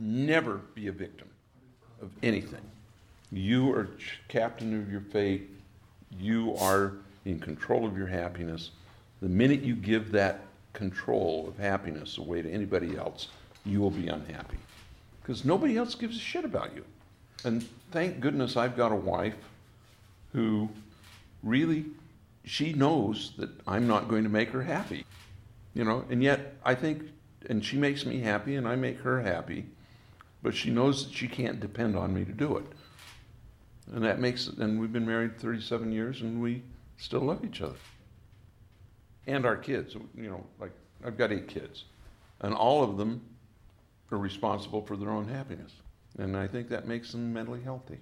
never be a victim of anything. You are captain of your fate. You are in control of your happiness. The minute you give that control of happiness away to anybody else, you will be unhappy. Because nobody else gives a shit about you. And thank goodness I've got a wife who really, she knows that I'm not going to make her happy. You know, and yet I think, and she makes me happy and I make her happy, but she knows that she can't depend on me to do it. And that makes, it, and we've been married 37 years and we still love each other. And our kids, you know, like I've got eight kids, and all of them are responsible for their own happiness. And I think that makes them mentally healthy.